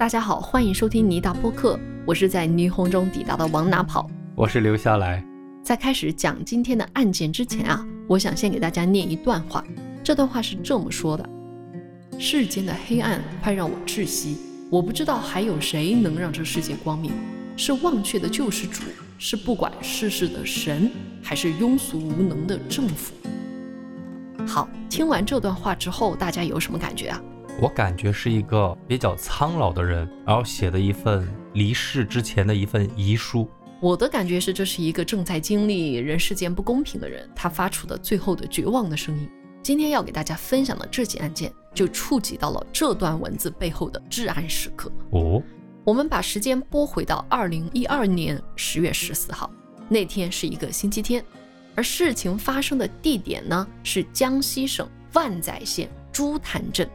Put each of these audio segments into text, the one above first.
大家好，欢迎收听尼达播客，我是在霓虹中抵达的往哪跑。我是留下来。在开始讲今天的案件之前啊，我想先给大家念一段话。这段话是这么说的：世间的黑暗快让我窒息，我不知道还有谁能让这世界光明。是忘却的救世主，是不管世事的神，还是庸俗无能的政府？好，听完这段话之后，大家有什么感觉啊？我感觉是一个比较苍老的人，然后写的一份离世之前的一份遗书。我的感觉是，这是一个正在经历人世间不公平的人，他发出的最后的绝望的声音。今天要给大家分享的这起案件，就触及到了这段文字背后的至暗时刻。哦，我们把时间拨回到二零一二年十月十四号，那天是一个星期天，而事情发生的地点呢是江西省万载县朱潭镇。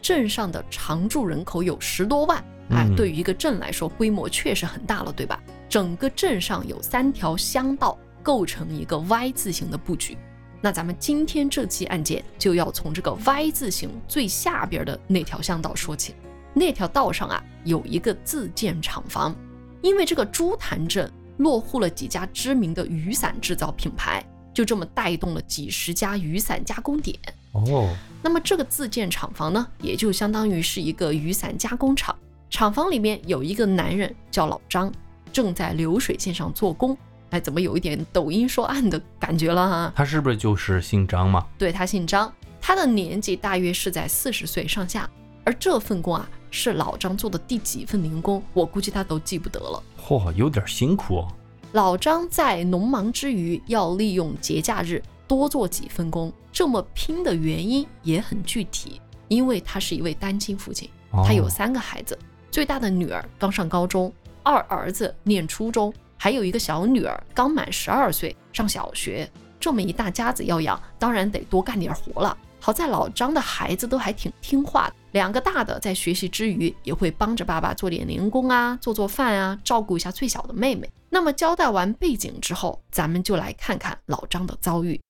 镇上的常住人口有十多万，哎，对于一个镇来说，规模确实很大了，对吧？整个镇上有三条乡道构成一个 Y 字形的布局。那咱们今天这期案件就要从这个 Y 字形最下边的那条乡道说起。那条道上啊，有一个自建厂房，因为这个朱潭镇落户了几家知名的雨伞制造品牌，就这么带动了几十家雨伞加工点。哦。那么这个自建厂房呢，也就相当于是一个雨伞加工厂。厂房里面有一个男人叫老张，正在流水线上做工。哎，怎么有一点抖音说案的感觉了哈？他是不是就是姓张嘛？对，他姓张，他的年纪大约是在四十岁上下。而这份工啊，是老张做的第几份零工，我估计他都记不得了。嚯，有点辛苦哦。老张在农忙之余，要利用节假日。多做几份工，这么拼的原因也很具体，因为他是一位单亲父亲，他有三个孩子，最大的女儿刚上高中，二儿子念初中，还有一个小女儿刚满十二岁上小学，这么一大家子要养，当然得多干点活了。好在老张的孩子都还挺听话的，两个大的在学习之余也会帮着爸爸做点零工啊，做做饭啊，照顾一下最小的妹妹。那么交代完背景之后，咱们就来看看老张的遭遇。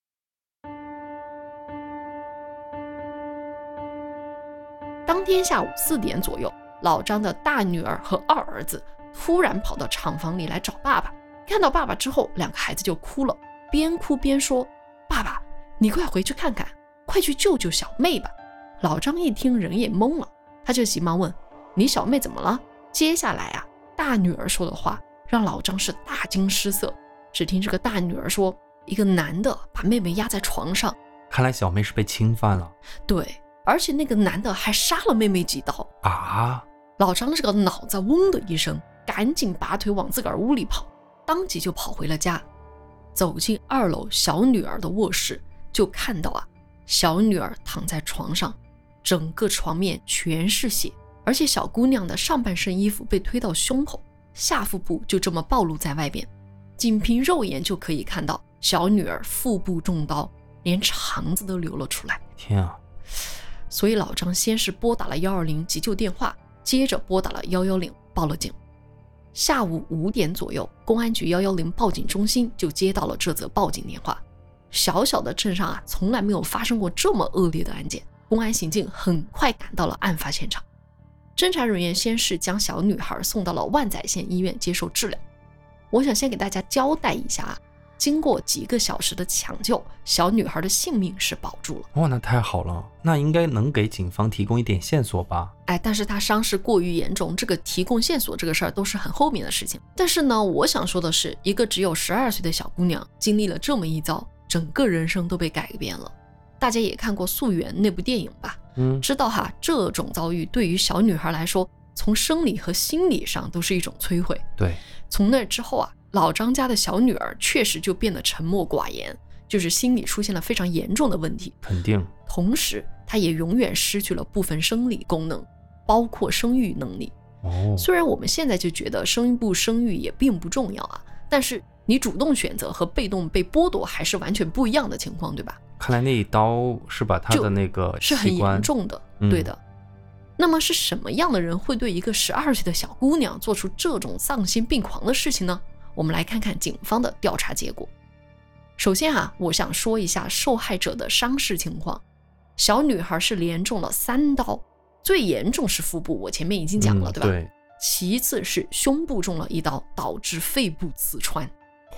当天下午四点左右，老张的大女儿和二儿子突然跑到厂房里来找爸爸。看到爸爸之后，两个孩子就哭了，边哭边说：“爸爸，你快回去看看，快去救救小妹吧。”老张一听，人也懵了，他就急忙问：“你小妹怎么了？”接下来啊，大女儿说的话让老张是大惊失色。只听这个大女儿说：“一个男的把妹妹压在床上，看来小妹是被侵犯了。”对。而且那个男的还杀了妹妹几刀啊！老张这个脑子嗡的一声，赶紧拔腿往自个儿屋里跑，当即就跑回了家。走进二楼小女儿的卧室，就看到啊，小女儿躺在床上，整个床面全是血，而且小姑娘的上半身衣服被推到胸口，下腹部就这么暴露在外边，仅凭肉眼就可以看到小女儿腹部中刀，连肠子都流了出来。天啊！所以老张先是拨打了幺二零急救电话，接着拨打了幺幺零报了警。下午五点左右，公安局幺幺零报警中心就接到了这则报警电话。小小的镇上啊，从来没有发生过这么恶劣的案件。公安刑警很快赶到了案发现场，侦查人员先是将小女孩送到了万载县医院接受治疗。我想先给大家交代一下啊。经过几个小时的抢救，小女孩的性命是保住了。哇，那太好了，那应该能给警方提供一点线索吧？哎，但是她伤势过于严重，这个提供线索这个事儿都是很后面的事情。但是呢，我想说的是，一个只有十二岁的小姑娘经历了这么一遭，整个人生都被改变了。大家也看过《溯源》那部电影吧？嗯，知道哈，这种遭遇对于小女孩来说，从生理和心理上都是一种摧毁。对，从那之后啊。老张家的小女儿确实就变得沉默寡言，就是心理出现了非常严重的问题。肯定。同时，她也永远失去了部分生理功能，包括生育能力。哦。虽然我们现在就觉得生不生育也并不重要啊，但是你主动选择和被动被剥夺还是完全不一样的情况，对吧？看来那一刀是把他的那个是很严重的，对的。那么是什么样的人会对一个十二岁的小姑娘做出这种丧心病狂的事情呢？我们来看看警方的调查结果。首先啊，我想说一下受害者的伤势情况。小女孩是连中了三刀，最严重是腹部，我前面已经讲了，对吧？嗯对，其次是胸部中了一刀，导致肺部刺穿，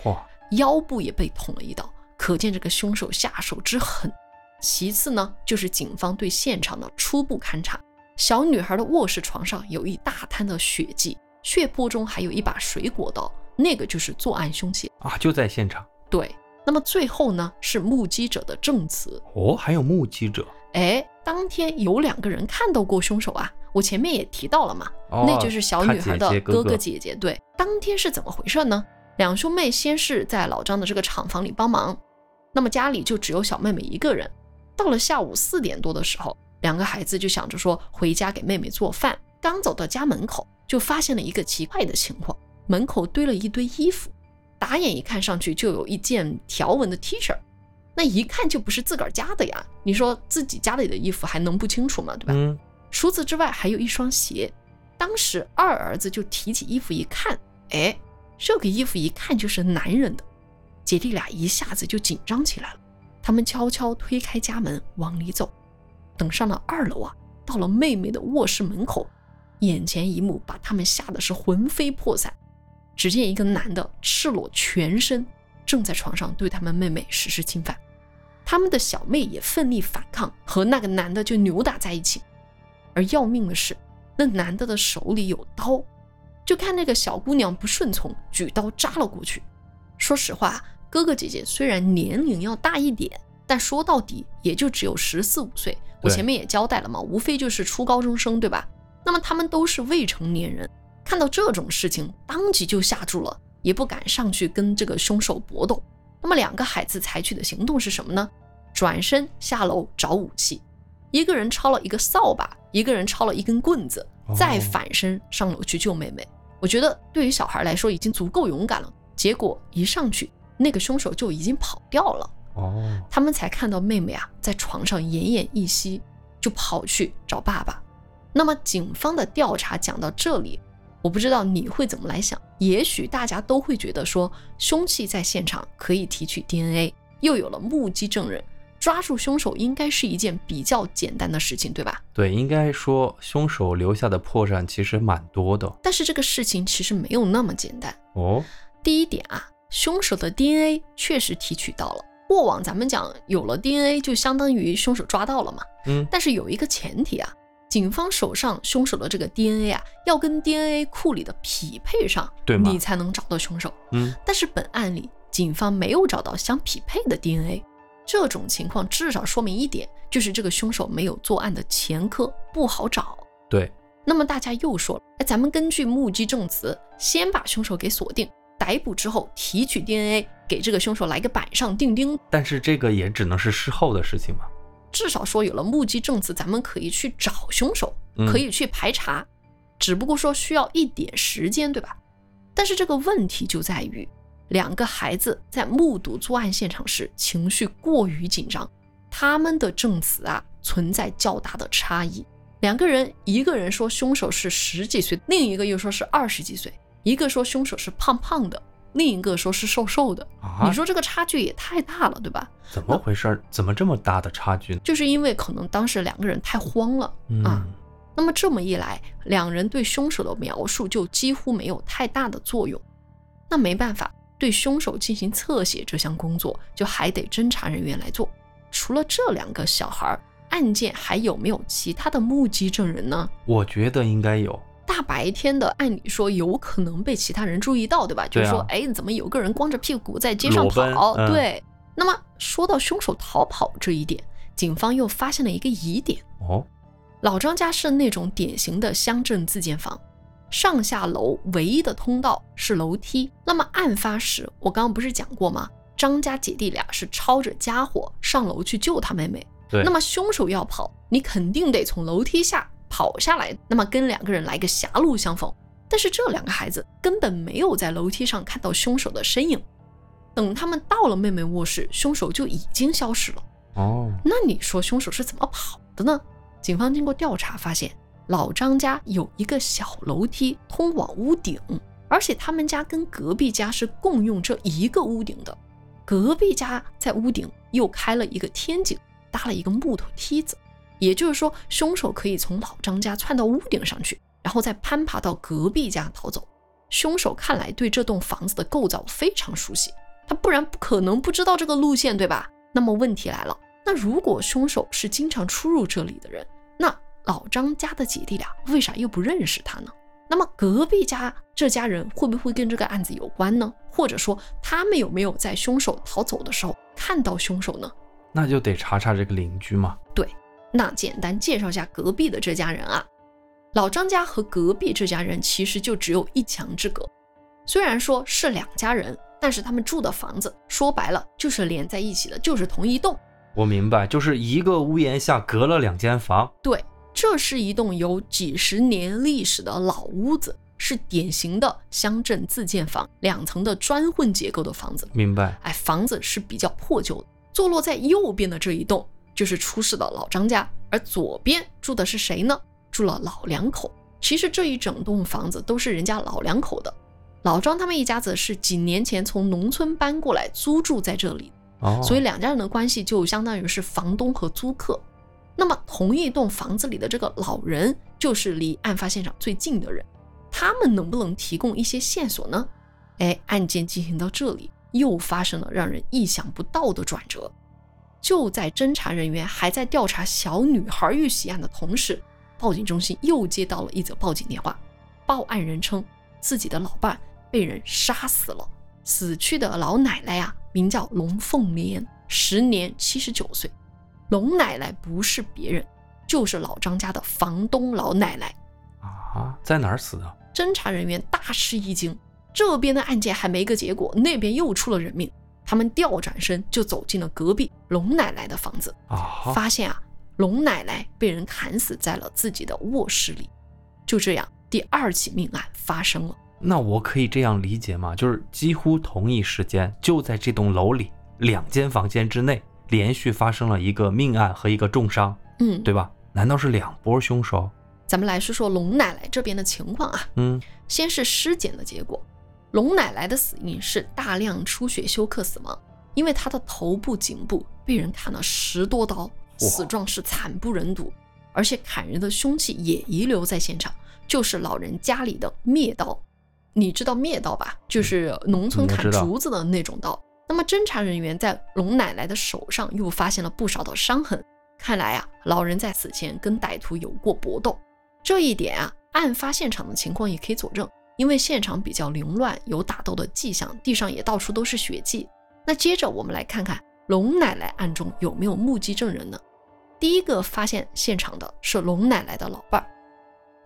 哇，腰部也被捅了一刀，可见这个凶手下手之狠。其次呢，就是警方对现场的初步勘查，小女孩的卧室床上有一大滩的血迹，血泊中还有一把水果刀，那个就是作案凶器。啊，就在现场。对，那么最后呢，是目击者的证词。哦，还有目击者。哎，当天有两个人看到过凶手啊，我前面也提到了嘛，哦那就是小女孩的哥哥姐姐。对，当天是怎么回事呢？两兄妹先是在老张的这个厂房里帮忙，那么家里就只有小妹妹一个人。到了下午四点多的时候，两个孩子就想着说回家给妹妹做饭，刚走到家门口，就发现了一个奇怪的情况，门口堆了一堆衣服，打眼一看上去就有一件条纹的 T 恤，那一看就不是自个儿家的呀。你说自己家里的衣服还能不清楚吗？对吧？嗯，除此之外，还有一双鞋。当时二儿子就提起衣服一看，哎，这个衣服一看就是男人的。姐弟俩一下子就紧张起来了。他们悄悄推开家门往里走，等上了二楼啊，到了妹妹的卧室门口，眼前一幕把他们吓得是魂飞魄散。只见一个男的赤裸全身，正在床上对他们妹妹实施侵犯。他们的小妹也奋力反抗，和那个男的就扭打在一起。而要命的是，那男的的手里有刀，就看那个小姑娘不顺从，举刀扎了过去。说实话，哥哥姐姐虽然年龄要大一点，但说到底也就只有十四五岁。我前面也交代了嘛，无非就是初高中生，对吧？那么他们都是未成年人，看到这种事情，当即就吓住了，也不敢上去跟这个凶手搏斗。那么两个孩子采取的行动是什么呢？转身下楼找武器，一个人抄了一个扫把，一个人抄了一根棍子，哦再反身上楼去救妹妹。我觉得对于小孩来说已经足够勇敢了。结果一上去，那个凶手就已经跑掉了。哦，他们才看到妹妹啊在床上奄奄一息，就跑去找爸爸。那么警方的调查讲到这里，我不知道你会怎么来想。也许大家都会觉得说，凶器在现场可以提取 DNA，又有了目击证人，抓住凶手应该是一件比较简单的事情，对吧？对，应该说凶手留下的破绽其实蛮多的。但是这个事情其实没有那么简单。哦，第一点啊，凶手的 DNA 确实提取到了。过往咱们讲有了 DNA 就相当于凶手抓到了嘛。嗯，但是有一个前提啊，警方手上凶手的这个 DNA 啊，要跟 DNA 库里的匹配上，对吗你才能找到凶手。嗯，但是本案里，警方没有找到相匹配的 DNA，这种情况至少说明一点，就是这个凶手没有作案的前科，不好找。对，那么大家又说了，哎，咱们根据目击证词，先把凶手给锁定，逮捕之后提取 DNA，给这个凶手来个板上钉钉。但是这个也只能是事后的事情嘛。至少说有了目击证词，咱们可以去找凶手，嗯可以去排查，只不过说需要一点时间，对吧？但是这个问题就在于，两个孩子在目睹作案现场时情绪过于紧张，他们的证词啊存在较大的差异。两个人，一个人说凶手是十几岁，另一个又说是二十几岁，一个说凶手是胖胖的，另一个说是瘦瘦的。啊，你说这个差距也太大了，对吧？怎么回事儿？怎么这么大的差距呢？就是因为可能当时两个人太慌了啊。嗯，那么这么一来，两人对凶手的描述就几乎没有太大的作用。那没办法，对凶手进行侧写这项工作，就还得侦查人员来做。除了这两个小孩儿，案件还有没有其他的目击证人呢？我觉得应该有。大白天的，按理说有可能被其他人注意到，对吧？就是说，对哎，怎么有个人光着屁股在街上跑？嗯对。那么说到凶手逃跑这一点，警方又发现了一个疑点。哦，老张家是那种典型的乡镇自建房，上下楼唯一的通道是楼梯。那么案发时，我刚刚不是讲过吗？张家姐弟俩是抄着家伙上楼去救他妹妹。对，那么凶手要跑，你肯定得从楼梯下跑下来，那么跟两个人来个狭路相逢。但是这两个孩子根本没有在楼梯上看到凶手的身影。等他们到了妹妹卧室，凶手就已经消失了。哦，那你说凶手是怎么跑的呢？警方经过调查发现，老张家有一个小楼梯通往屋顶，而且他们家跟隔壁家是共用这一个屋顶的。隔壁家在屋顶又开了一个天井，搭了一个木头梯子。也就是说，凶手可以从老张家窜到屋顶上去，然后再攀爬到隔壁家逃走。凶手看来对这栋房子的构造非常熟悉，他不然不可能不知道这个路线，对吧？那么问题来了，那如果凶手是经常出入这里的人，那老张家的姐弟俩为啥又不认识他呢？那么隔壁家这家人会不会跟这个案子有关呢？或者说他们有没有在凶手逃走的时候看到凶手呢？那就得查查这个邻居嘛。对，那简单介绍下隔壁的这家人啊。老张家和隔壁这家人其实就只有一墙之隔，虽然说是两家人，但是他们住的房子说白了就是连在一起的，就是同一栋。我明白，就是一个屋檐下隔了两间房。对。这是一栋有几十年历史的老屋子，是典型的乡镇自建房，两层的砖混结构的房子。明白？哎，房子是比较破旧的。坐落在右边的这一栋就是出事的老张家，而左边住的是谁呢？住了老两口。其实这一整栋房子都是人家老两口的。老张他们一家子是几年前从农村搬过来租住在这里，哦，所以两家人的关系就相当于是房东和租客。那么，同一栋房子里的这个老人就是离案发现场最近的人，他们能不能提供一些线索呢？哎，案件进行到这里，又发生了让人意想不到的转折。就在侦查人员还在调查小女孩遇袭案的同时，报警中心又接到了一则报警电话。报案人称自己的老伴被人杀死了，死去的老奶奶呀，名叫龙凤莲，时年七十九岁。龙奶奶不是别人，就是老张家的房东老奶奶啊！在哪儿死的？侦查人员大吃一惊，这边的案件还没个结果，那边又出了人命。他们调转身就走进了隔壁龙奶奶的房子啊，发现啊，龙奶奶被人砍死在了自己的卧室里。就这样，第二起命案发生了。那我可以这样理解吗？就是几乎同一时间，就在这栋楼里两间房间之内。连续发生了一个命案和一个重伤，嗯，对吧？难道是两波凶手？咱们来说说龙奶奶这边的情况啊。嗯，先是尸检的结果，龙奶奶的死因是大量出血休克死亡，因为她的头部、颈部被人砍了十多刀，死状是惨不忍睹，而且砍人的凶器也遗留在现场，就是老人家里的灭刀。你知道灭刀吧？就是农村砍竹子的那种刀。那么，侦查人员在龙奶奶的手上又发现了不少的伤痕，看来啊，老人在死前跟歹徒有过搏斗。这一点啊，案发现场的情况也可以佐证，因为现场比较凌乱，有打斗的迹象，地上也到处都是血迹。那接着我们来看看龙奶奶案中有没有目击证人呢？第一个发现现场的是龙奶奶的老伴儿，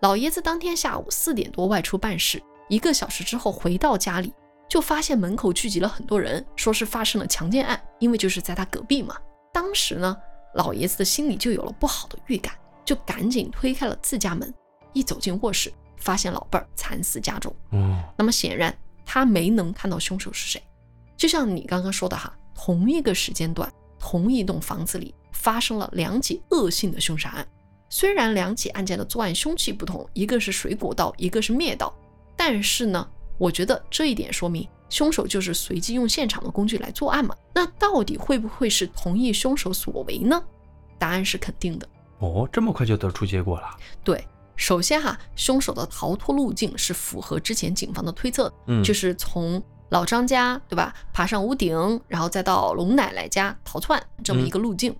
老爷子当天下午四点多外出办事，一个小时之后回到家里。就发现门口聚集了很多人，说是发生了强奸案，因为就是在他隔壁嘛。当时呢，老爷子的心里就有了不好的预感，就赶紧推开了自家门，一走进卧室，发现老伴儿惨死家中。嗯，那么显然他没能看到凶手是谁。就像你刚刚说的哈，同一个时间段，同一栋房子里发生了两起恶性的凶杀案，虽然两起案件的作案凶器不同，一个是水果刀，一个是灭刀，但是呢。我觉得这一点说明凶手就是随机用现场的工具来作案嘛？那到底会不会是同一凶手所为呢？答案是肯定的。哦，这么快就得出结果了？对，首先哈，凶手的逃脱路径是符合之前警方的推测，嗯，就是从老张家对吧，爬上屋顶，然后再到龙奶奶家逃窜这么一个路径。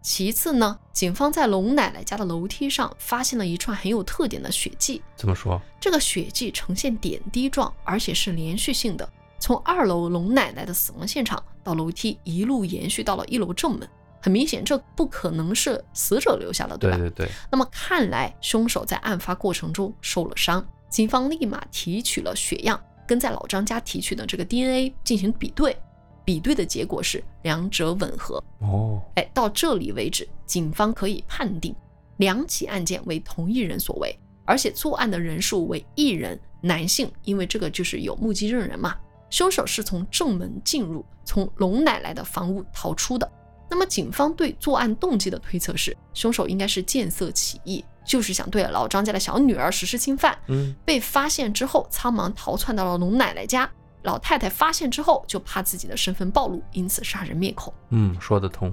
其次呢，警方在龙奶奶家的楼梯上发现了一串很有特点的血迹。怎么说？这个血迹呈现点滴状，而且是连续性的，从二楼龙奶奶的死亡现场到楼梯一路延续到了一楼正门。很明显，这不可能是死者留下的，对吧？对对对。那么看来，凶手在案发过程中受了伤。警方立马提取了血样，跟在老张家提取的这个 DNA 进行比对。比对的结果是两者吻合哦，哎，到这里为止，警方可以判定两起案件为同一人所为，而且作案的人数为一人，男性，因为这个就是有目击证人嘛。凶手是从正门进入，从龙奶奶的房屋逃出的。那么，警方对作案动机的推测是，凶手应该是见色起意，就是想对老张家的小女儿实施侵犯。嗯，被发现之后，仓忙逃窜到了龙奶奶家。老太太发现之后，就怕自己的身份暴露，因此杀人灭口。嗯，说得通。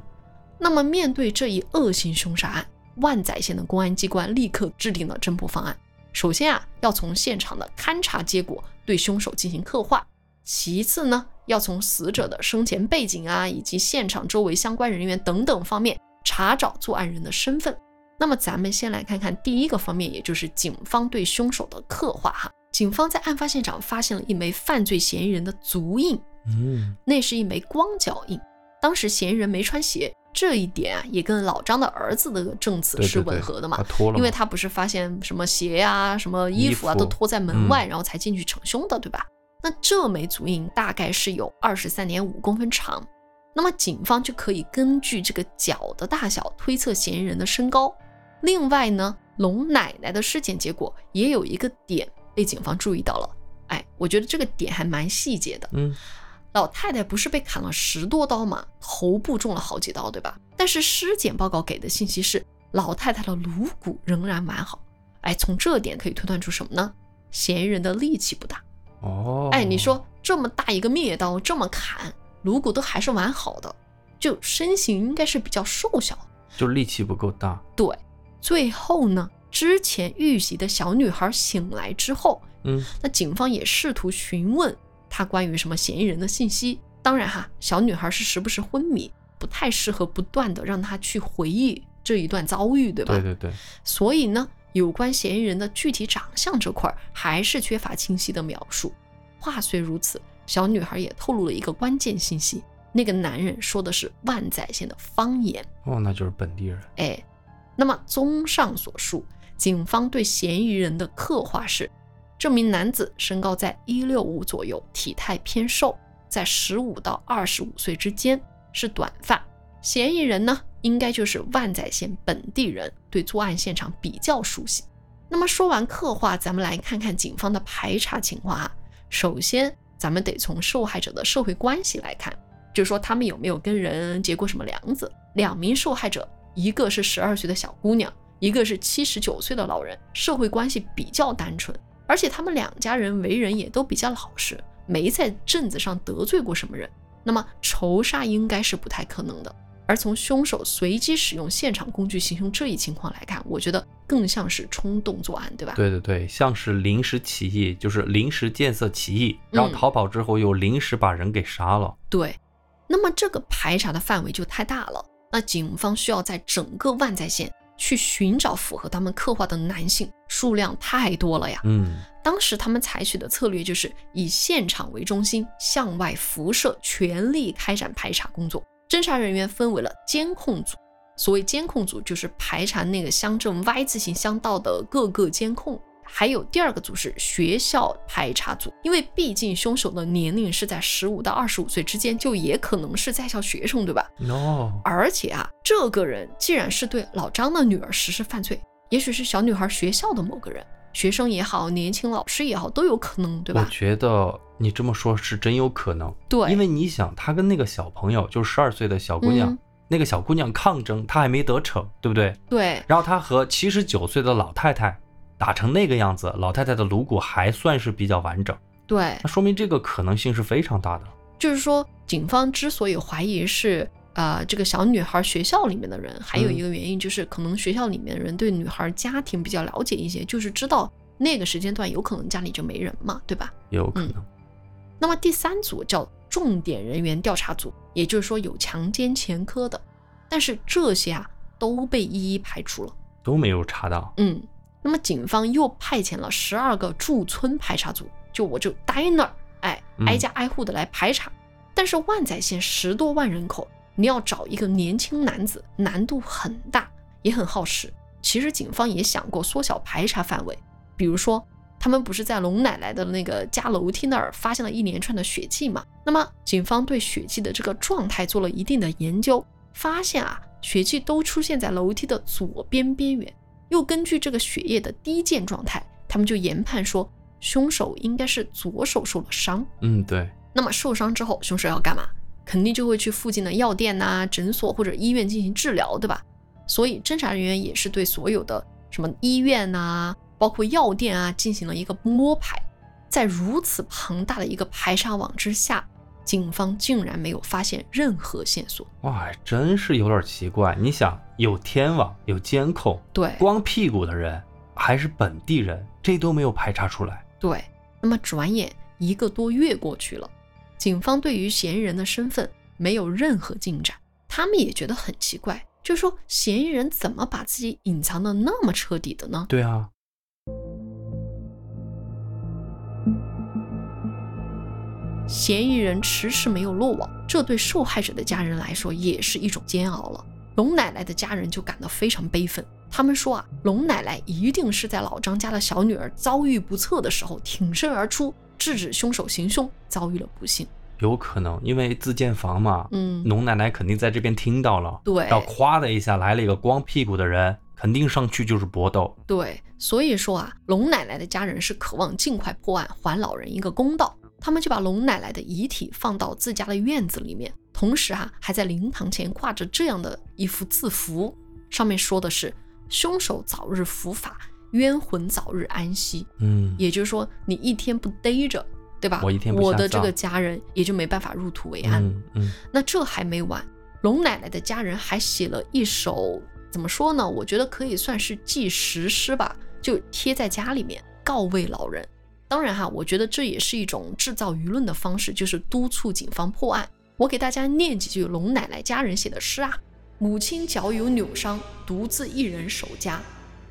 那么，面对这一恶性凶杀案，万载县的公安机关立刻制定了侦破方案。首先啊，要从现场的勘查结果对凶手进行刻画；其次呢，要从死者的生前背景啊，以及现场周围相关人员等等方面查找作案人的身份。那么咱们先来看看第一个方面，也就是警方对凶手的刻画哈。警方在案发现场发现了一枚犯罪嫌疑人的足印，嗯，那是一枚光脚印。当时嫌疑人没穿鞋，这一点啊也跟老张的儿子的证词是吻合的嘛他。脱了嘛，因为他不是发现什么鞋啊、什么衣服啊都脱在门外，嗯然后才进去逞凶的，对吧？那这枚足印大概是有二十三点五公分长，那么警方就可以根据这个脚的大小推测嫌疑人的身高。另外呢，龙奶奶的尸检结果也有一个点被警方注意到了，哎，我觉得这个点还蛮细节的。嗯，老太太不是被砍了十多刀嘛，头部中了好几刀，对吧？但是尸检报告给的信息是老太太的颅骨仍然完好。哎，从这点可以推断出什么呢？嫌疑人的力气不大。哦，哎，你说这么大一个灭刀这么砍，颅骨都还是完好的，就身形应该是比较瘦小的。就力气不够大，对，最后呢，之前遇袭的小女孩醒来之后，嗯，那警方也试图询问她关于什么嫌疑人的信息。当然哈，小女孩是时不时昏迷，不太适合不断的让她去回忆这一段遭遇，对吧？对对对，所以呢，有关嫌疑人的具体长相这块儿还是缺乏清晰的描述。话虽如此，小女孩也透露了一个关键信息：那个男人说的是万载县的方言。哦，那就是本地人，哎，那么综上所述，警方对嫌疑人的刻画是：这名男子身高在一六五左右，体态偏瘦，在十五到二十五岁之间，是短发。嫌疑人呢，应该就是万载县本地人，对作案现场比较熟悉。那么说完刻画，咱们来看看警方的排查情况啊。首先，咱们得从受害者的社会关系来看，就是说他们有没有跟人结过什么梁子。两名受害者，一个是十二岁的小姑娘，一个是七十九岁的老人，社会关系比较单纯，而且他们两家人为人也都比较老实，没在镇子上得罪过什么人。那么仇杀应该是不太可能的。而从凶手随机使用现场工具行凶这一情况来看，我觉得更像是冲动作案，对吧？对对对，像是临时起意，就是临时见色起意，然后嗯逃跑之后又临时把人给杀了，对，那么这个排查的范围就太大了。那警方需要在整个万载县去寻找符合他们刻画的男性，数量太多了呀。嗯，当时他们采取的策略就是以现场为中心，向外辐射，全力开展排查工作。侦查人员分为了监控组，所谓监控组就是排查那个乡镇 Y 字形乡道的各个监控。还有第二个组是学校排查组，因为毕竟凶手的年龄是在十五到二十五岁之间，就也可能是在校学生，对吧？？No，而且啊，这个人既然是对老张的女儿实施犯罪，也许是小女孩学校的某个人，学生也好，年轻老师也好，都有可能，对吧我？觉得你这么说是真有可能，对，因为你想，他跟那个小朋友，就十二岁的小姑娘，嗯那个小姑娘抗争，她还没得逞，对不对？对然后他和七十九岁的老太太打成那个样子，老太太的颅骨还算是比较完整，对，那说明这个可能性是非常大的。就是说，警方之所以怀疑是呃这个小女孩学校里面的人，还有一个原因就是可能学校里面的人对女孩家庭比较了解一些，就是知道那个时间段有可能家里就没人嘛，对吧？也有可能。那么第三组叫重点人员调查组，也就是说有强奸前科的，但是这些啊都被一一排除了。都没有查到。嗯，那么警方又派遣了十二个驻村排查组，就我就待那儿，哎，嗯挨家挨户的来排查。但是万载县十多万人口，你要找一个年轻男子，难度很大，也很耗时。其实警方也想过缩小排查范围，比如说他们不是在龙奶奶的那个家楼梯那儿发现了一连串的血迹吗？那么警方对血迹的这个状态做了一定的研究，发现啊，血迹都出现在楼梯的左边边缘。又根据这个血液的低溅状态，他们就研判说，凶手应该是左手受了伤。嗯，对，那么受伤之后，凶手要干嘛？肯定就会去附近的药店呐、诊所或者医院进行治疗，对吧？所以侦查人员也是对所有的什么医院呐、包括药店啊，进行了一个摸排。在如此庞大的一个排查网之下，警方竟然没有发现任何线索。哇，真是有点奇怪。你想，有天网，有监控，对光屁股的人还是本地人，这都没有排查出来。对，那么转眼一个多月过去了，警方对于嫌疑人的身份没有任何进展，他们也觉得很奇怪，就说嫌疑人怎么把自己隐藏的那么彻底的呢？对啊，嫌疑人迟迟没有落网，这对受害者的家人来说也是一种煎熬了。龙奶奶的家人就感到非常悲愤，他们说啊，龙奶奶一定是在老张家的小女儿遭遇不测的时候挺身而出，制止凶手行凶，遭遇了不幸。有可能，因为自建房嘛，嗯，龙奶奶肯定在这边听到了，对要咵的一下来了一个光屁股的人，肯定上去就是搏斗。对，所以说啊，龙奶奶的家人是渴望尽快破案，还老人一个公道。他们就把龙奶奶的遗体放到自家的院子里面，同时哈、还在灵堂前挂着这样的一幅字符，上面说的是“凶手早日伏法，冤魂早日安息”。嗯，也就是说，你一天不逮着，对吧？我一天不下我的这个家人也就没办法入土为安。嗯嗯，那这还没完，龙奶奶的家人还写了一首怎么说呢？我觉得可以算是纪实诗吧，就贴在家里面告慰老人。当然哈，我觉得这也是一种制造舆论的方式，就是督促警方破案。我给大家念几句龙奶奶家人写的诗啊：母亲脚有扭伤，独自一人守家。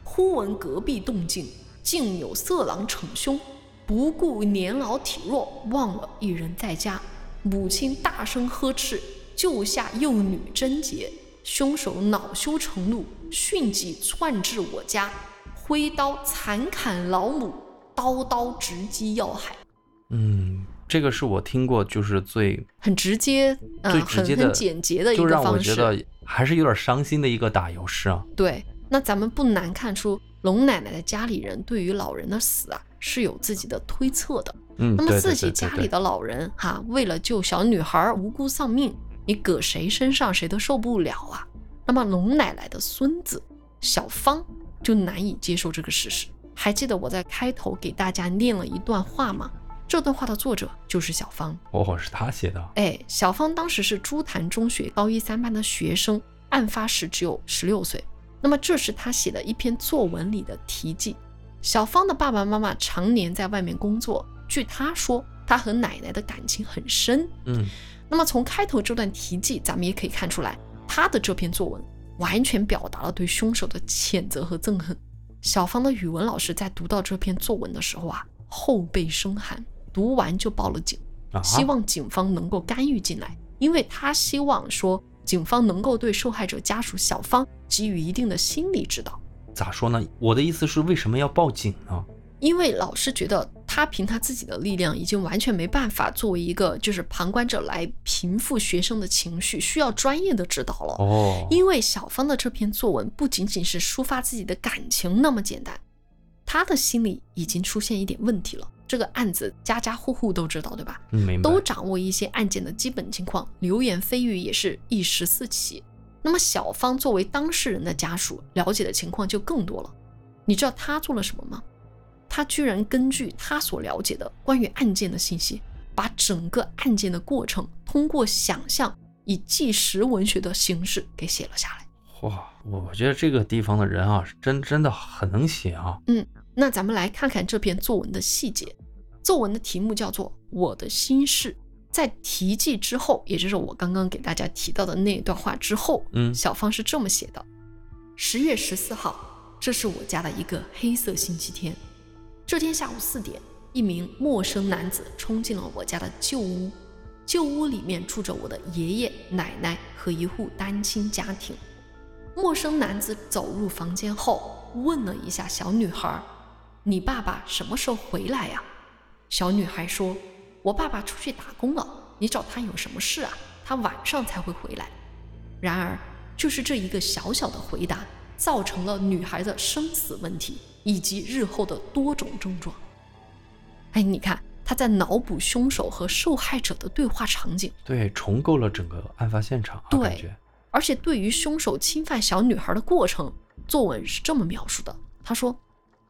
忽闻隔壁动静，竟有色狼逞凶，不顾年老体弱，忘了一人在家。母亲大声呵斥，救下幼女贞洁。凶手恼羞成怒，迅即窜至我家，挥刀残砍老母，刀刀直击要害。嗯，这个是我听过就是最很直接，呃，最直接的很很简洁的一个就让我方式。觉得还是有点伤心的一个打油诗啊。对，那咱们不难看出，龙奶奶的家里人对于老人的死啊是有自己的推测的。嗯，那么自己家里的老人哈、为了救小女孩无辜丧命，你搁谁身上谁都受不了啊。那么龙奶奶的孙子小芳就难以接受这个事实。还记得我在开头给大家念了一段话吗？这段话的作者就是小芳。哦，是他写的。哎，小芳当时是朱潭中学高一三班的学生，案发时只有十六岁。那么这是他写的一篇作文里的题记。小芳的爸爸妈妈常年在外面工作，据他说，他和奶奶的感情很深。嗯，那么从开头这段题记，咱们也可以看出来，他的这篇作文完全表达了对凶手的谴责和憎恨。小芳的语文老师在读到这篇作文的时候啊，后背生寒，读完就报了警。啊，希望警方能够干预进来，因为他希望说警方能够对受害者家属小芳给予一定的心理指导，咋说呢？我的意思是，为什么要报警呢？因为老师觉得他凭他自己的力量已经完全没办法作为一个就是旁观者来平复学生的情绪，需要专业的指导了。哦，因为小芳的这篇作文不仅仅是抒发自己的感情那么简单，她的心理已经出现一点问题了。这个案子家家户户都知道，对吧？嗯。都掌握一些案件的基本情况，流言蜚语也是一时四起。那么小芳作为当事人的家属，了解的情况就更多了。你知道她做了什么吗？她居然根据她所了解的关于案件的信息，把整个案件的过程通过想象，以纪实文学的形式给写了下来。哇，我觉得这个地方的人啊，是真真的很能写啊。那咱们来看看这篇作文的细节。作文的题目叫做《我的心事》。在题记之后，也就是我刚刚给大家提到的那段话之后，嗯小芳是这么写的：十月十四号，这是我家的一个黑色星期天。这天下午四点，一名陌生男子冲进了我家的旧屋。旧屋里面住着我的爷爷奶奶和一户单亲家庭。陌生男子走入房间后，问了一下小女孩：“你爸爸什么时候回来呀？”小女孩说：“我爸爸出去打工了，你找他有什么事啊？他晚上才会回来。”然而，就是这一个小小的回答，造成了女孩的生死问题以及日后的多种症状。哎，你看，他在脑补凶手和受害者的对话场景。对，重构了整个案发现场、啊，对。而且对于凶手侵犯小女孩的过程，作文是这么描述的：他说，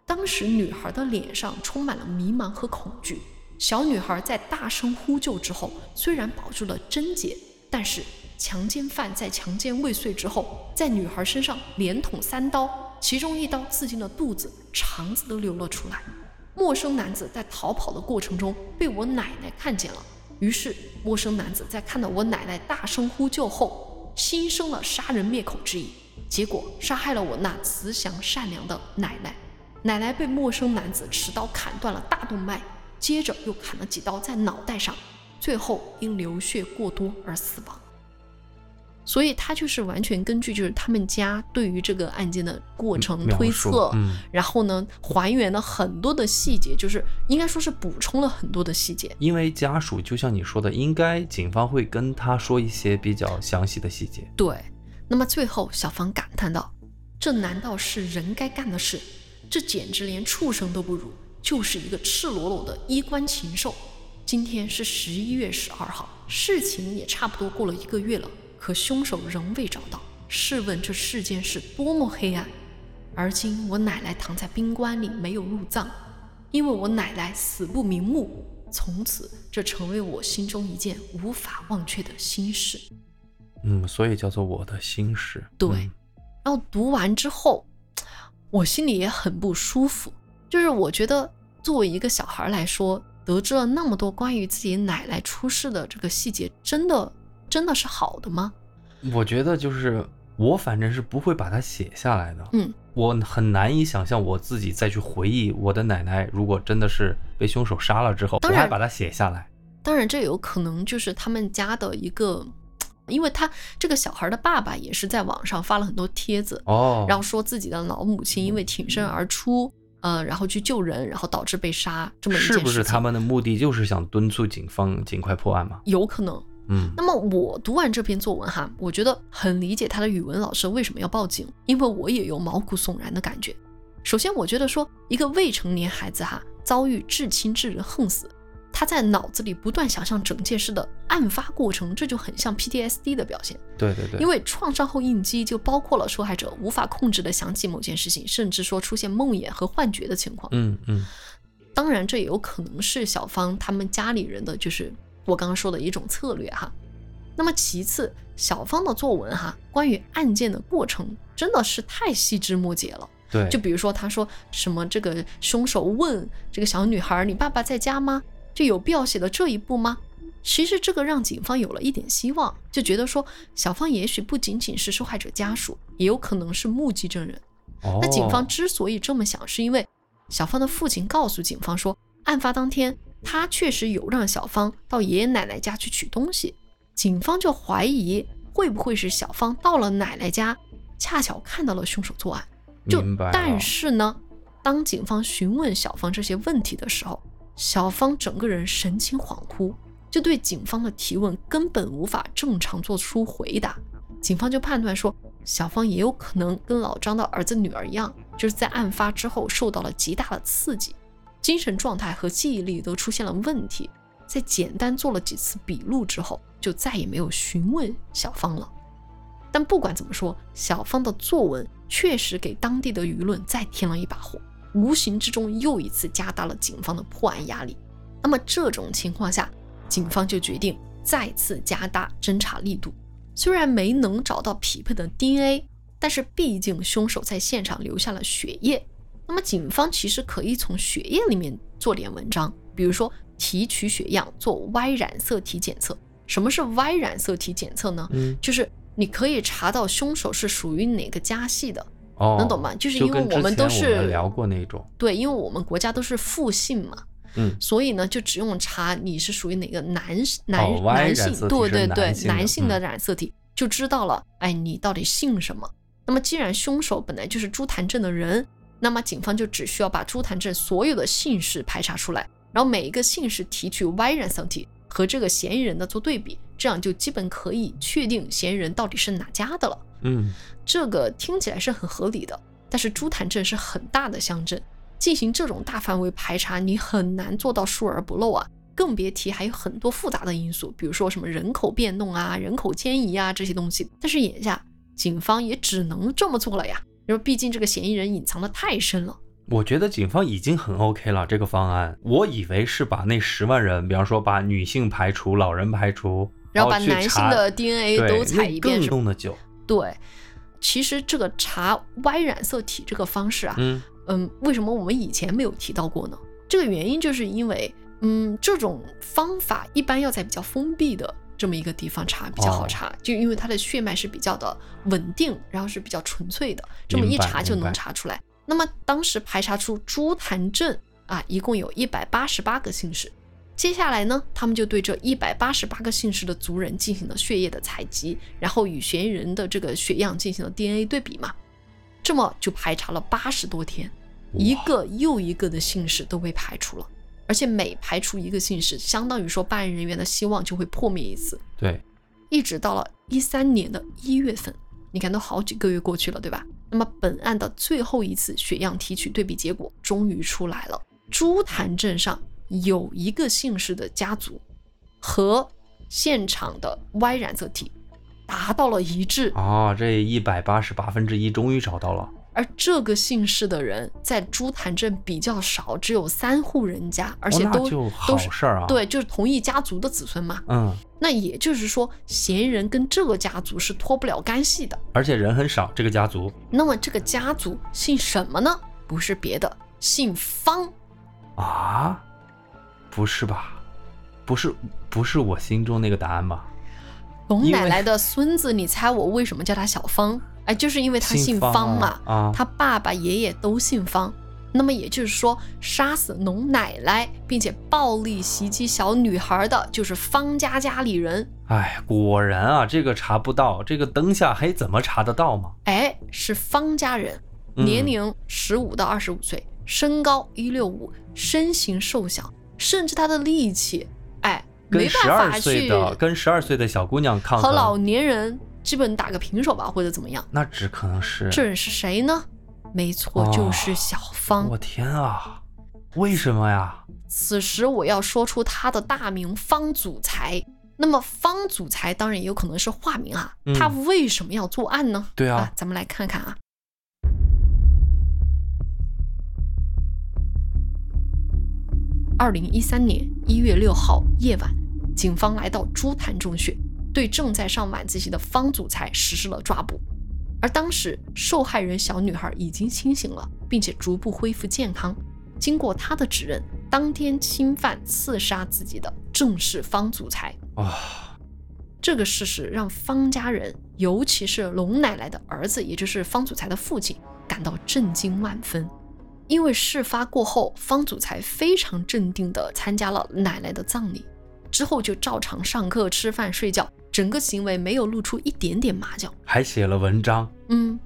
当时女孩的脸上充满了迷茫和恐惧，小女孩在大声呼救之后，虽然保住了贞洁，但是强奸犯在强奸未遂之后，在女孩身上连捅三刀，其中一刀刺进了肚子，肠子都流了出来。陌生男子在逃跑的过程中被我奶奶看见了，于是陌生男子在看到我奶奶大声呼救后，心生了杀人灭口之意，结果杀害了我那慈祥善良的奶奶。奶奶被陌生男子持刀砍断了大动脉，接着又砍了几刀在脑袋上，最后因流血过多而死亡。所以他就是完全根据就是他们家对于这个案件的过程推测，嗯，然后呢还原了很多的细节，就是应该说是补充了很多的细节。因为家属就像你说的，应该警方会跟他说一些比较详细的细节。对，那么最后小芳感叹道：“这难道是人该干的事？这简直连畜生都不如，就是一个赤裸裸的衣冠禽兽。”今天是十一月十二号，事情也差不多过了一个月了。可凶手仍未找到，试问这世间是多么黑暗？而今我奶奶躺在冰棺里，没有入葬，因为我奶奶死不瞑目。从此，这成为我心中一件无法忘却的心事。嗯，所以叫做我的心事。对，嗯然后读完之后，我心里也很不舒服。就是我觉得，作为一个小孩来说，得知了那么多关于自己奶奶出事的这个细节，真的真的是好的吗？我觉得就是我反正是不会把它写下来的。嗯，我很难以想象我自己再去回忆我的奶奶，如果真的是被凶手杀了之后，我当然还把它写下来。当然，这有可能就是他们家的一个，因为他这个小孩的爸爸也是在网上发了很多帖子，哦，然后说自己的老母亲因为挺身而出，呃，然后去救人，然后导致被杀这么一件事情。是不是他们的目的就是想敦促警方尽快破案嘛？有可能？嗯，那么我读完这篇作文哈，我觉得很理解他的语文老师为什么要报警，因为我也有毛骨悚然的感觉。首先，我觉得说一个未成年孩子哈遭遇至亲至人横死，他在脑子里不断想象整件事的案发过程，这就很像 PTSD 的表现。对对对，因为创伤后应激就包括了受害者无法控制的想起某件事情，甚至说出现梦魇和幻觉的情况。嗯嗯当然，这也有可能是小芳他们家里人的，就是我刚刚说的一种策略哈。那么其次，小芳的作文哈，关于案件的过程真的是太细枝末节了。对，就比如说，他说什么这个凶手问这个小女孩：“你爸爸在家吗？”这有必要写到这一步吗？其实这个让警方有了一点希望，就觉得说小芳也许不仅仅是受害者家属，也有可能是目击证人。哦那警方之所以这么想，是因为小芳的父亲告诉警方说，案发当天他确实有让小芳到爷爷奶奶家去取东西，警方就怀疑会不会是小芳到了奶奶家，恰巧看到了凶手作案。就但是呢，当警方询问小芳这些问题的时候，小芳整个人神情恍惚，就对警方的提问根本无法正常做出回答。警方就判断说，小芳也有可能跟老张的儿子女儿一样，就是在案发之后受到了极大的刺激，精神状态和记忆力都出现了问题。在简单做了几次笔录之后，就再也没有询问小芳了。但不管怎么说，小芳的作文确实给当地的舆论再添了一把火，无形之中又一次加大了警方的破案压力。那么这种情况下，警方就决定再次加大侦查力度。虽然没能找到匹配的 DNA，但是毕竟凶手在现场留下了血液，那么警方其实可以从血液里面做点文章，比如说提取血样做 Y 染色体检测。什么是 Y 染色体检测呢？嗯就是你可以查到凶手是属于哪个家系的，哦，能懂吗？就是因为我们都前是们聊过那种，对，因为我们国家都是复姓嘛，嗯，所以呢，就只用查你是属于哪个男男、哦男性，对对对，男性的染色体、就知道了，哎，你到底姓什么？那么既然凶手本来就是朱潭镇的人，那么警方就只需要把朱潭镇所有的姓氏排查出来，然后每一个姓氏提取 Y 染色体和这个嫌疑人的做对比，这样就基本可以确定嫌疑人到底是哪家的了。嗯，这个听起来是很合理的，但是朱潭镇是很大的乡镇，进行这种大范围排查，你很难做到疏而不漏啊，更别提还有很多复杂的因素，比如说什么人口变动啊、人口迁移啊这些东西。但是眼下警方也只能这么做了呀，因为毕竟这个嫌疑人隐藏的太深了。我觉得警方已经很 OK 了这个方案，我以为是把那十万人，比方说把女性排除，老人排除，然后把男性的 DNA 都采一遍是吧？弄的久，对，其实这个查 Y 染色体这个方式啊，嗯嗯，为什么我们以前没有提到过呢？这个原因就是因为，嗯，这种方法一般要在比较封闭的这么一个地方查比较好哦查，就因为它的血脉是比较的稳定，然后是比较纯粹的，这么一查就能查出来。那么当时排查出朱潭镇啊，一共有一百八十八个姓氏。接下来呢，他们就对这一百八十八个姓氏的族人进行了血液的采集，然后与嫌疑人的这个血样进行了 DNA 对比嘛。这么就排查了八十多天，一个又一个的姓氏都被排除了，而且每排除一个姓氏，相当于说办案人员的希望就会破灭一次。对，一直到了一三年的一月份，你看都好几个月过去了，对吧？那么本案的最后一次血样提取对比结果终于出来了，朱潭镇上有一个姓氏的家族和现场的 Y 染色体达到了一致，啊，这一百八十八分之一终于找到了，而这个姓氏的人在朱潭镇比较少，只有三户人家，而且都、都是事儿啊，，对，就是同一家族的子孙嘛。嗯，那也就是说，嫌疑人跟这个家族是脱不了干系的。而且人很少，这个家族那么这个家族姓什么呢？不是别的，姓方。啊，不是吧？不是，不是我心中那个答案吧？龙奶奶的孙子，你猜我为什么叫他小方？哎，就是因为他姓方方嘛，啊啊，他爸爸、爷爷都姓方。那么也就是说，杀死龙奶奶并且暴力袭击小女孩的，就是方家家里人。哎，果然啊，这个查不到，这个灯下黑怎么查得到嘛？哎，是方家人，嗯年龄十五到二十五岁，身高一六五，身形瘦小，甚至他的力气，哎，没办法去跟十二岁的小姑娘抗衡和老，年人基本打个平手吧，或者怎么样。那只可能是这人是谁呢？没错，哦就是小芳。我天啊，为什么呀？此时我要说出他的大名方祖才。那么方祖才当然也有可能是化名啊，嗯他为什么要作案呢？对啊，咱们来看看啊。二零一三年一月六号夜晚，警方来到朱潭中学，对正在上晚自习的方祖才实施了抓捕。而当时受害人小女孩已经清醒了，并且逐步恢复健康。经过她的指认，当天侵犯刺杀自己的正是方祖才。啊、这个事实让方家人，尤其是龙奶奶的儿子，也就是方祖才的父亲，感到震惊万分。因为事发过后，方祖才非常镇定地参加了奶奶的葬礼，之后就照常上课、吃饭、睡觉，整个行为没有露出一点点马脚。还写了文章，嗯，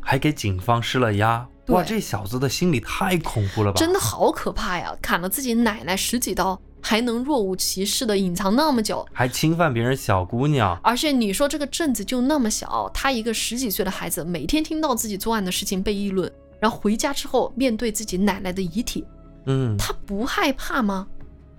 还给警方施了压。哇，这小子的心理太恐怖了吧？真的好可怕呀！砍了自己奶奶十几刀，还能若无其事地隐藏那么久。还侵犯别人小姑娘，而且你说这个镇子就那么小，他一个十几岁的孩子，每天听到自己作案的事情被议论，然后回家之后面对自己奶奶的遗体，嗯，他不害怕吗？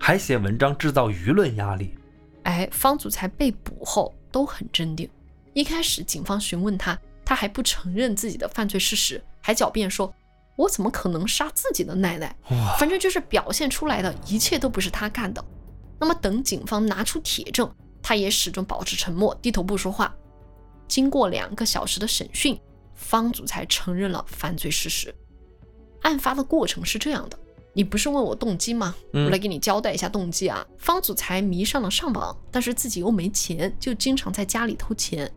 还写文章制造舆论压力。哎，方祖才被捕后都很镇定。一开始警方询问他，他还不承认自己的犯罪事实，还狡辩说：“我怎么可能杀自己的奶奶？哇，反正就是表现出来的一切都不是他干的。”那么等警方拿出铁证，他也始终保持沉默，低头不说话。经过两个小时的审讯，方祖才承认了犯罪事实。案发的过程是这样的，你不是问我动机吗？嗯我来给你交代一下动机啊。方祖才迷上了上网，但是自己又没钱，就经常在家里偷钱。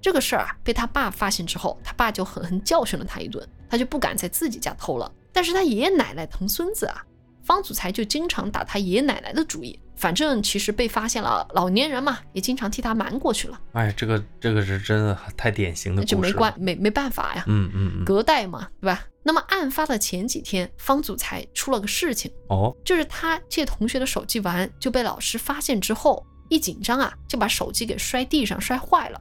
这个事儿啊，被他爸发现之后，他爸就狠狠教训了他一顿，他就不敢在自己家偷了。但是他爷爷奶奶疼孙子啊，方祖才就经常打他爷爷奶奶的主意。反正其实被发现了，老年人嘛，也经常替他瞒过去了，哎，这个这个是真的太典型的那就故事了没关没没办法呀。嗯嗯嗯，隔代嘛，对吧？那么案发的前几天，方祖才出了个事情，哦，就是他借同学的手机玩，就被老师发现之后，一紧张啊，就把手机给摔地上摔坏了。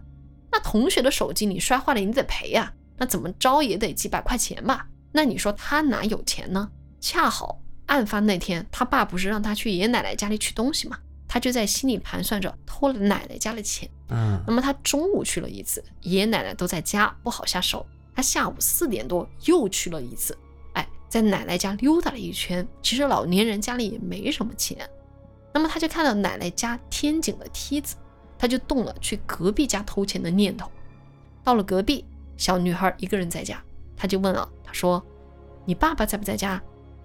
那同学的手机你摔坏了，你得赔呀、那怎么着也得几百块钱吧？那你说他哪有钱呢？恰好案发那天，他爸不是让他去爷爷奶奶家里取东西吗，他就在心里盘算着偷了奶奶家的钱。嗯那么他中午去了一次，爷爷奶奶都在家，不好下手。他下午四点多又去了一次，哎，在奶奶家溜达了一圈。其实老年人家里也没什么钱，那么他就看到奶奶家天井的梯子，他就动了去隔壁家偷钱的念头。到了隔壁，小女孩一个人在家，他就问了，他说：“你爸爸在不在家？”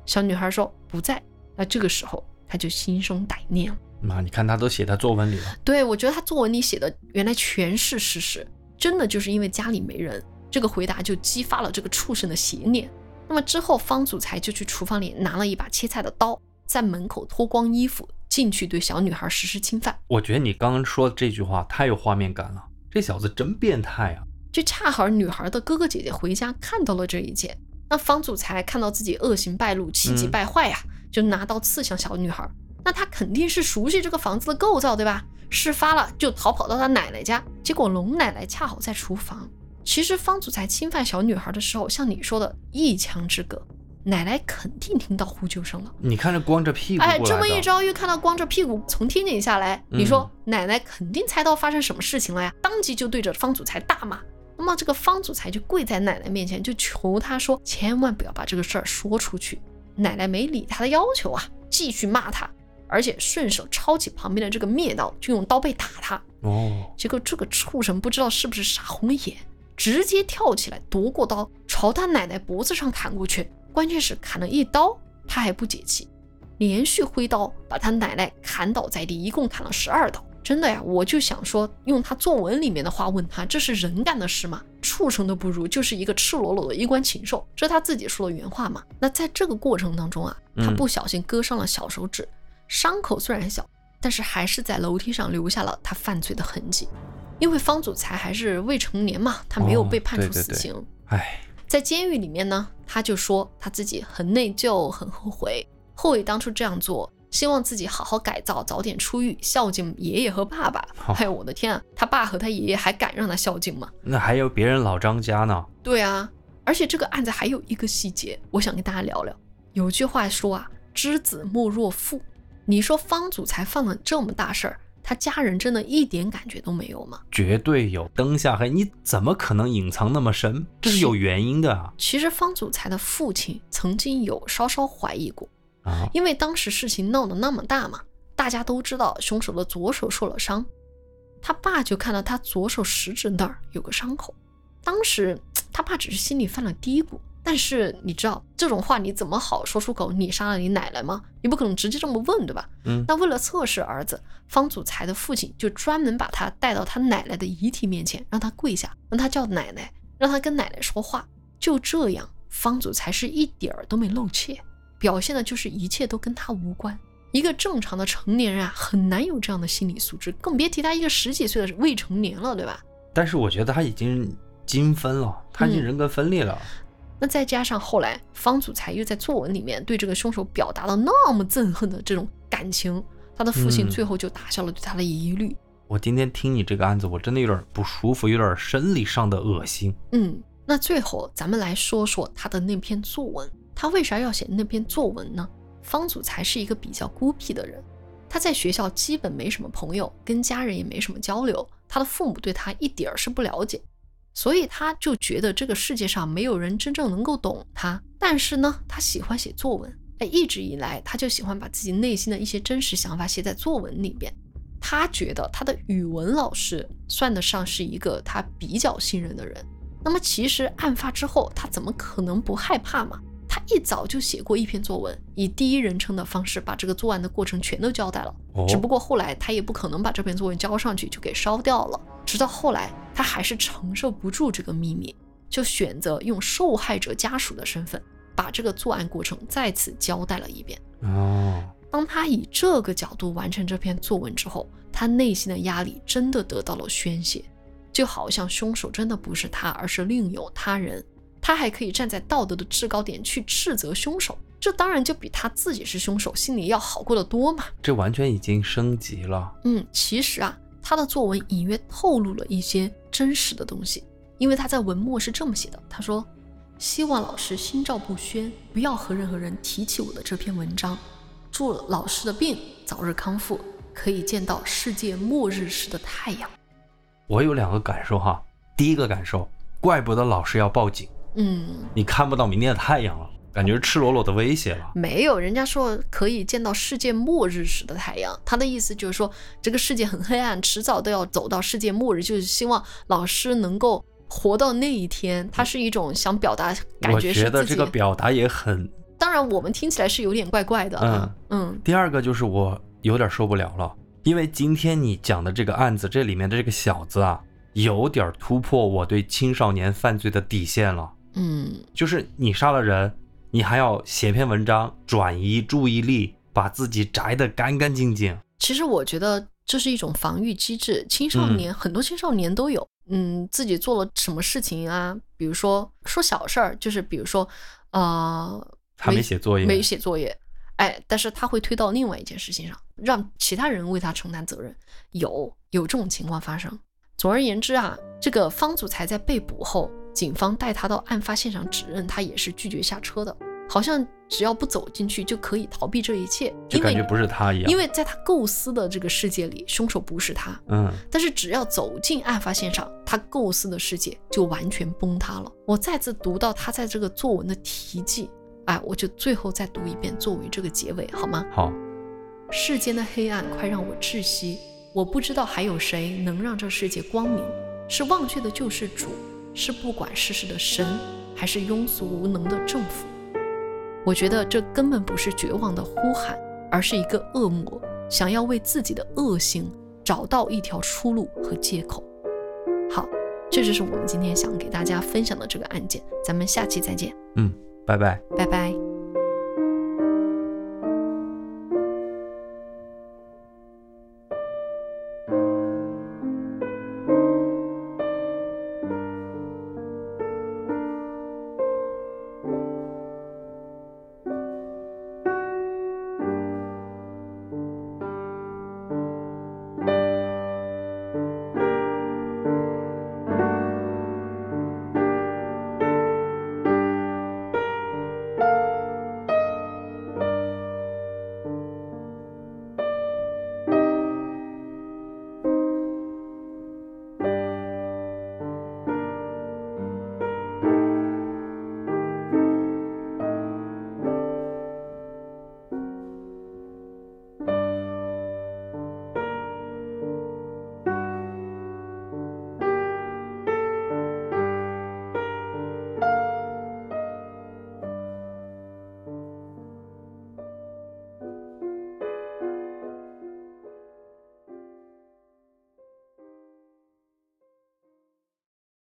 小女孩说：“不在。”那这个时候他就心生歹念了。妈，你看他都写在作文里了。对，我觉得他作文里写的原来全是事实，真的就是因为家里没人。这个回答就激发了这个畜生的邪念。那么之后，方祖才就去厨房里拿了一把切菜的刀，在门口脱光衣服进去对小女孩实施侵犯。我觉得你刚刚说的这句话太有画面感了，这小子真变态啊！就恰好女孩的哥哥姐姐回家看到了这一切，那方祖才看到自己恶行败露，气急败坏呀，就拿刀刺向小女孩。那他肯定是熟悉这个房子的构造，对吧？事发了就逃跑到他奶奶家，结果龙奶奶恰好在厨房。其实方祖才侵犯小女孩的时候，像你说的一墙之隔，奶奶肯定听到呼救声了。你看这光着屁股，哎，这么一招，又看到光着屁股从天井下来，你说奶奶肯定猜到发生什么事情了呀？当即就对着方祖才大骂。那么这个方祖才就跪在奶奶面前，就求他说，千万不要把这个事儿说出去。奶奶没理他的要求啊，继续骂他，而且顺手抄起旁边的这个灭刀，就用刀背打他。哦，结果这个畜生不知道是不是傻红了眼。直接跳起来夺过刀，朝他奶奶脖子上砍过去。关键是砍了一刀，他还不解气，连续挥刀把他奶奶砍倒在地，一共砍了十二刀。真的呀，我就想说，用他作文里面的话问他，这是人干的事吗？畜生都不如，就是一个赤裸裸的衣冠禽兽。这是他自己说的原话嘛？那在这个过程当中啊，他不小心割伤了小手指，伤口虽然小，但是还是在楼梯上留下了他犯罪的痕迹。因为方祖才还是未成年嘛，他没有被判处死刑。哎，在监狱里面呢，他就说他自己很内疚，很后悔，后悔当初这样做，希望自己好好改造，早点出狱，孝敬爷爷和爸爸。哎呦，我的天啊，他爸和他爷爷还敢让他孝敬吗？那还有别人老张家呢。对啊，而且这个案子还有一个细节，我想跟大家聊聊。有句话说啊，知子莫若父。你说方祖才犯了这么大事儿？他家人真的一点感觉都没有吗？绝对有，灯下黑，你怎么可能隐藏那么深？这是有原因的啊。其实方祖才的父亲曾经有稍稍怀疑过啊，因为当时事情闹得那么大嘛，大家都知道凶手的左手受了伤，他爸就看到他左手食指那儿有个伤口，当时他爸只是心里犯了嘀咕。但是你知道这种话你怎么好说出口？你杀了你奶奶吗？你不可能直接这么问，对吧？嗯。那为了测试儿子，方祖才的父亲就专门把他带到他奶奶的遗体面前，让他跪下，让他叫奶奶，让他跟奶奶说话。就这样，方祖才是一点儿都没露怯，表现的就是一切都跟他无关。一个正常的成年人啊，很难有这样的心理素质，更别提他一个十几岁的未成年了，对吧？但是我觉得他已经精分了，他已经人格分裂了。那再加上后来方祖才又在作文里面对这个凶手表达了那么憎恨的这种感情，他的父亲最后就打消了对他的疑虑。我今天听你这个案子，我真的有点不舒服，有点生理上的恶心。嗯，那最后咱们来说说他的那篇作文，他为啥要写那篇作文呢？方祖才是一个比较孤僻的人，他在学校基本没什么朋友，跟家人也没什么交流，他的父母对他一点儿是不了解。所以他就觉得这个世界上没有人真正能够懂他，但是呢，他喜欢写作文，哎，一直以来他就喜欢把自己内心的一些真实想法写在作文里边。他觉得他的语文老师算得上是一个他比较信任的人。那么其实案发之后，他怎么可能不害怕嘛？他一早就写过一篇作文，以第一人称的方式把这个作案的过程全都交代了。只不过后来他也不可能把这篇作文交上去就给烧掉了。直到后来，他还是承受不住这个秘密，就选择用受害者家属的身份把这个作案过程再次交代了一遍。哦，当他以这个角度完成这篇作文之后，他内心的压力真的得到了宣泄，就好像凶手真的不是他，而是另有他人。他还可以站在道德的制高点去斥责凶手，这当然就比他自己是凶手心里要好过得多嘛。这完全已经升级了。嗯，其实啊，他的作文隐约透露了一些真实的东西，因为他在文末是这么写的：他说，希望老师心照不宣，不要和任何人提起我的这篇文章。祝老师的病早日康复，可以见到世界末日时的太阳。我有两个感受哈，第一个感受，怪不得老师要报警。嗯，你看不到明天的太阳了。感觉赤裸裸的威胁了。没有，人家说可以见到世界末日时的太阳，他的意思就是说这个世界很黑暗，迟早都要走到世界末日，就是希望老师能够活到那一天。他是一种想表达，感觉觉得这个表达也很当然，我们听起来是有点怪怪的嗯。嗯第二个就是我有点受不了了，因为今天你讲的这个案子，这里面的这个小子啊，有点突破我对青少年犯罪的底线了。嗯就是你杀了人，你还要写篇文章转移注意力，把自己摘得干干净净。其实我觉得这是一种防御机制，青少年、很多青少年都有。嗯，自己做了什么事情啊？比如说说小事儿，就是比如说，呃，他没写作业，没写作业，哎，但是他会推到另外一件事情上，让其他人为他承担责任，有有这种情况发生。总而言之啊，这个方祖才在被捕后，警方带他到案发现场指认，他也是拒绝下车的，好像只要不走进去就可以逃避这一切，因为就感觉不是他一样。因为在他构思的这个世界里，凶手不是他，嗯，但是只要走进案发现场，他构思的世界就完全崩塌了。我再次读到他在这个作文的题记，哎，我就最后再读一遍作为这个结尾，好吗？好，世间的黑暗快让我窒息，我不知道还有谁能让这世界光明。是忘却的救世主，是不管世事的神，还是庸俗无能的政府？我觉得这根本不是绝望的呼喊，而是一个恶魔想要为自己的恶行找到一条出路和借口。好，这就是我们今天想给大家分享的这个案件，咱们下期再见，嗯拜拜。拜拜。